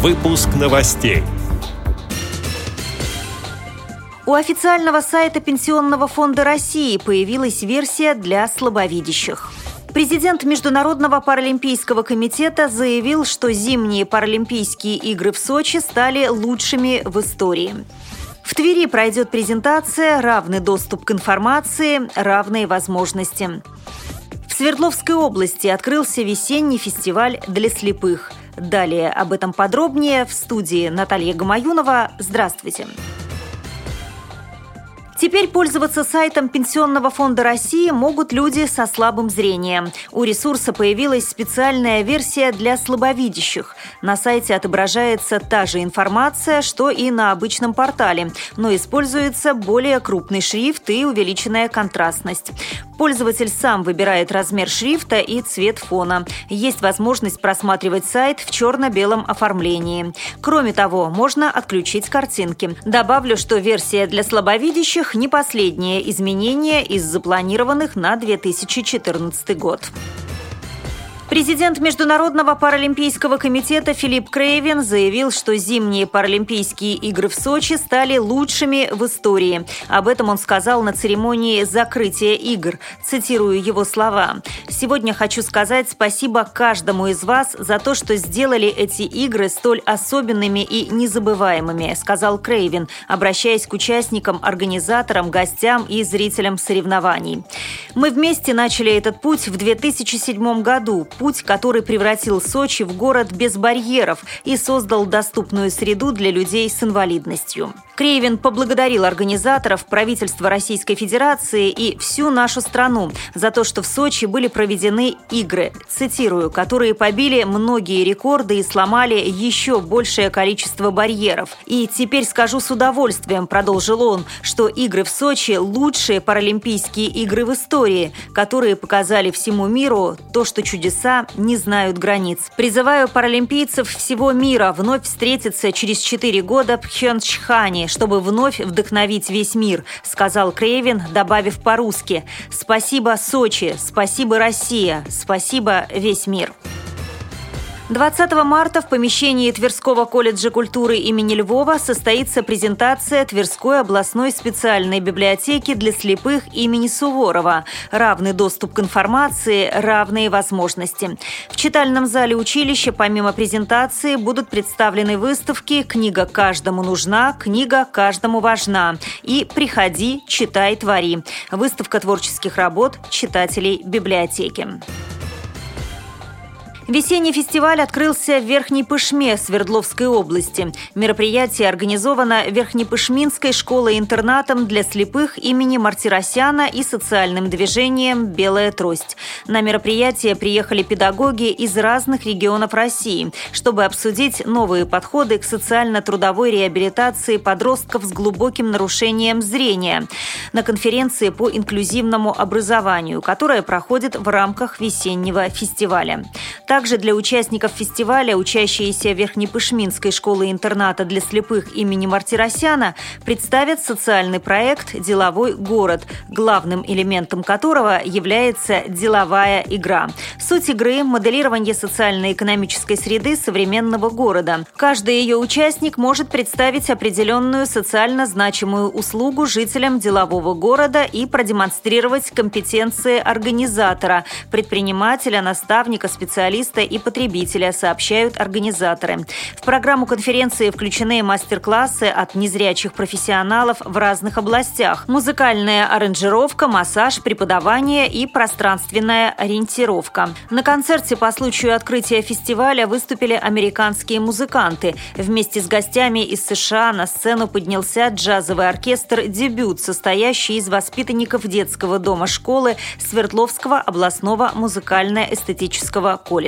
Выпуск новостей. У официального сайта Пенсионного фонда России появилась версия для слабовидящих. Президент Международного паралимпийского комитета заявил, что зимние паралимпийские игры в Сочи стали лучшими в истории. В Твери пройдет презентация «Равный доступ к информации, равные возможности». В Свердловской области открылся весенний фестиваль для слепых. Далее об этом подробнее в студии Наталья Гамаюнова. Здравствуйте. Теперь пользоваться сайтом Пенсионного фонда России могут люди со слабым зрением. У ресурса появилась специальная версия для слабовидящих. На сайте отображается та же информация, что и на обычном портале, но используется более крупный шрифт и увеличенная контрастность. Пользователь сам выбирает размер шрифта и цвет фона. Есть возможность просматривать сайт в черно-белом оформлении. Кроме того, можно отключить картинки. Добавлю, что версия для слабовидящих не последнее изменение из запланированных на 2014 год. Президент Международного паралимпийского комитета Филипп Крейвен заявил, что зимние паралимпийские игры в Сочи стали лучшими в истории. Об этом он сказал на церемонии закрытия игр. Цитирую его слова. «Сегодня хочу сказать спасибо каждому из вас за то, что сделали эти игры столь особенными и незабываемыми», сказал Крейвен, обращаясь к участникам, организаторам, гостям и зрителям соревнований. «Мы вместе начали этот путь в 2007 году путь, который превратил Сочи в город без барьеров и создал доступную среду для людей с инвалидностью. Крейвен поблагодарил организаторов, правительство Российской Федерации и всю нашу страну за то, что в Сочи были проведены игры, цитирую, которые побили многие рекорды и сломали еще большее количество барьеров. И теперь скажу с удовольствием, продолжил он, что игры в Сочи – лучшие паралимпийские игры в истории, которые показали всему миру то, что чудеса не знают границ. Призываю паралимпийцев всего мира вновь встретиться через четыре года в Пхенчхане, чтобы вновь вдохновить весь мир», — сказал Крейвен, добавив по-русски «Спасибо, Сочи! Спасибо, Россия! Спасибо, весь мир!» 20 марта в помещении Тверского колледжа культуры имени Львова состоится презентация Тверской областной специальной библиотеки для слепых имени Суворова «Равный доступ к информации, равные возможности». В читальном зале училища помимо презентации будут представлены выставки «Книга каждому нужна», «Книга каждому важна» и «Приходи, читай, твори». Выставка творческих работ читателей библиотеки. Весенний фестиваль открылся в Верхней Пышме Свердловской области. Мероприятие организовано Верхнепышминской школой-интернатом для слепых имени Мартиросяна и социальным движением «Белая трость». На мероприятие приехали педагоги из разных регионов России, чтобы обсудить новые подходы к социально-трудовой реабилитации подростков с глубоким нарушением зрения на конференции по инклюзивному образованию, которая проходит в рамках весеннего фестиваля. Также для участников фестиваля, учащиеся Верхнепышминской школы-интерната для слепых имени Мартиросяна, представят социальный проект «Деловой город», главным элементом которого является деловая игра. Суть игры – моделирование социально-экономической среды современного города. Каждый ее участник может представить определенную социально значимую услугу жителям делового города и продемонстрировать компетенции организатора, предпринимателя, наставника, специалиста специалиста и потребителя, сообщают организаторы. В программу конференции включены мастер-классы от незрячих профессионалов в разных областях. Музыкальная аранжировка, массаж, преподавание и пространственная ориентировка. На концерте по случаю открытия фестиваля выступили американские музыканты. Вместе с гостями из США на сцену поднялся джазовый оркестр «Дебют», состоящий из воспитанников детского дома школы Свердловского областного музыкально-эстетического колледжа